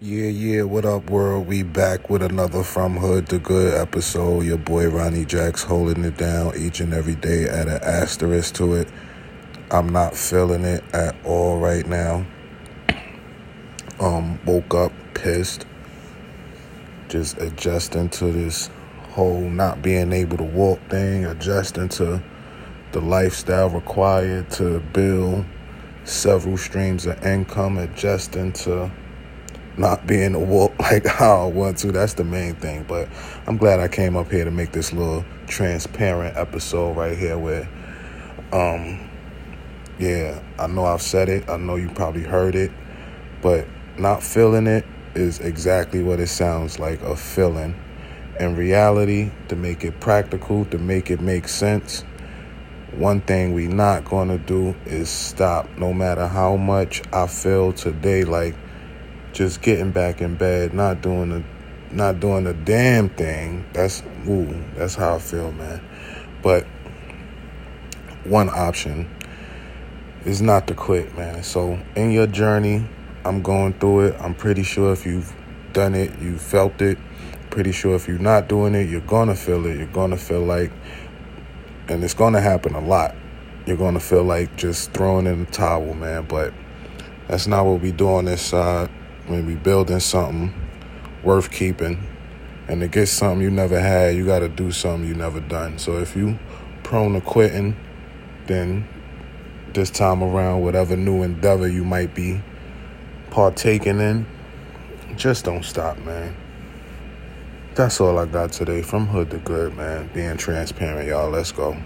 Yeah, yeah, what up, world? We back with another From Hood to Good episode. Your boy Ronnie Jacks holding it down each and every day at an asterisk to it. I'm not feeling it at all right now. Um, woke up pissed, just adjusting to this whole not being able to walk thing, adjusting to the lifestyle required to build several streams of income, adjusting to not being a wolf like how I want to. That's the main thing. But I'm glad I came up here to make this little transparent episode right here where um yeah, I know I've said it. I know you probably heard it, but not feeling it is exactly what it sounds like a feeling. In reality, to make it practical, to make it make sense, one thing we not to do is stop no matter how much I feel today like just getting back in bed, not doing the not doing a damn thing. That's ooh, that's how I feel, man. But one option is not to quit, man. So in your journey, I'm going through it. I'm pretty sure if you've done it, you felt it. Pretty sure if you're not doing it, you're gonna feel it. You're gonna feel like, and it's gonna happen a lot. You're gonna feel like just throwing in the towel, man. But that's not what we do on this side when we building something worth keeping. And to get something you never had you got to do something you never done. So if you prone to quitting then this time around whatever new endeavor you might be partaking in just don't stop man. That's all i got today from hood to good man. Being transparent y'all. Let's go